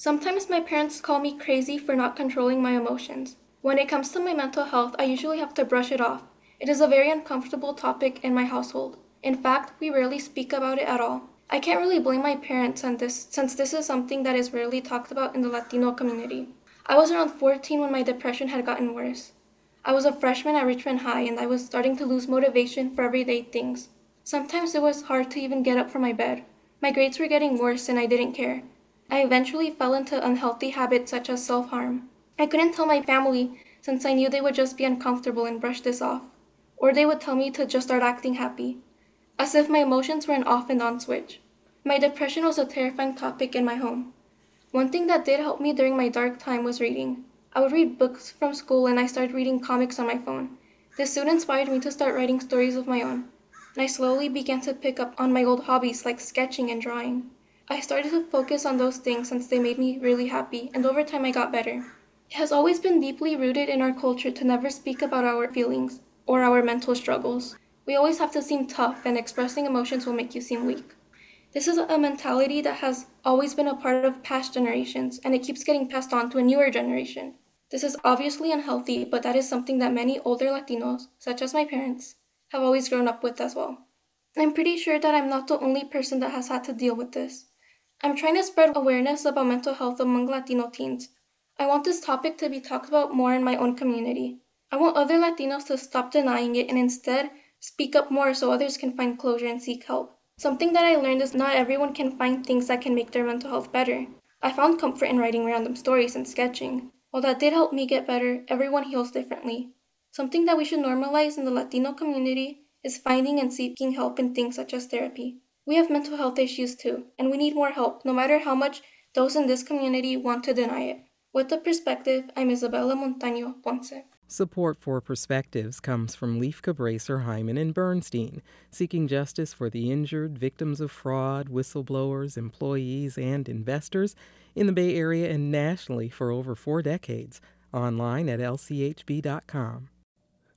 Sometimes my parents call me crazy for not controlling my emotions. When it comes to my mental health, I usually have to brush it off. It is a very uncomfortable topic in my household. In fact, we rarely speak about it at all. I can't really blame my parents on this since this is something that is rarely talked about in the Latino community. I was around 14 when my depression had gotten worse. I was a freshman at Richmond High and I was starting to lose motivation for everyday things. Sometimes it was hard to even get up from my bed. My grades were getting worse and I didn't care. I eventually fell into unhealthy habits such as self harm. I couldn't tell my family since I knew they would just be uncomfortable and brush this off. Or they would tell me to just start acting happy, as if my emotions were an off and on switch. My depression was a terrifying topic in my home. One thing that did help me during my dark time was reading. I would read books from school and I started reading comics on my phone. This soon inspired me to start writing stories of my own, and I slowly began to pick up on my old hobbies like sketching and drawing. I started to focus on those things since they made me really happy, and over time I got better. It has always been deeply rooted in our culture to never speak about our feelings or our mental struggles. We always have to seem tough, and expressing emotions will make you seem weak. This is a mentality that has always been a part of past generations, and it keeps getting passed on to a newer generation. This is obviously unhealthy, but that is something that many older Latinos, such as my parents, have always grown up with as well. I'm pretty sure that I'm not the only person that has had to deal with this. I'm trying to spread awareness about mental health among Latino teens I want this topic to be talked about more in my own community. I want other Latinos to stop denying it and instead speak up more so others can find closure and seek help. Something that I learned is not everyone can find things that can make their mental health better. I found comfort in writing random stories and sketching. While that did help me get better, everyone heals differently. Something that we should normalize in the Latino community is finding and seeking help in things such as therapy. We have mental health issues too, and we need more help, no matter how much those in this community want to deny it. With the perspective, I'm Isabella Montaño Ponce. Support for Perspectives comes from Lieff Cabraser, Heimann, and Bernstein, seeking justice for the injured, victims of fraud, whistleblowers, employees, and investors in the Bay Area and nationally for over four decades. Online at lchb.com.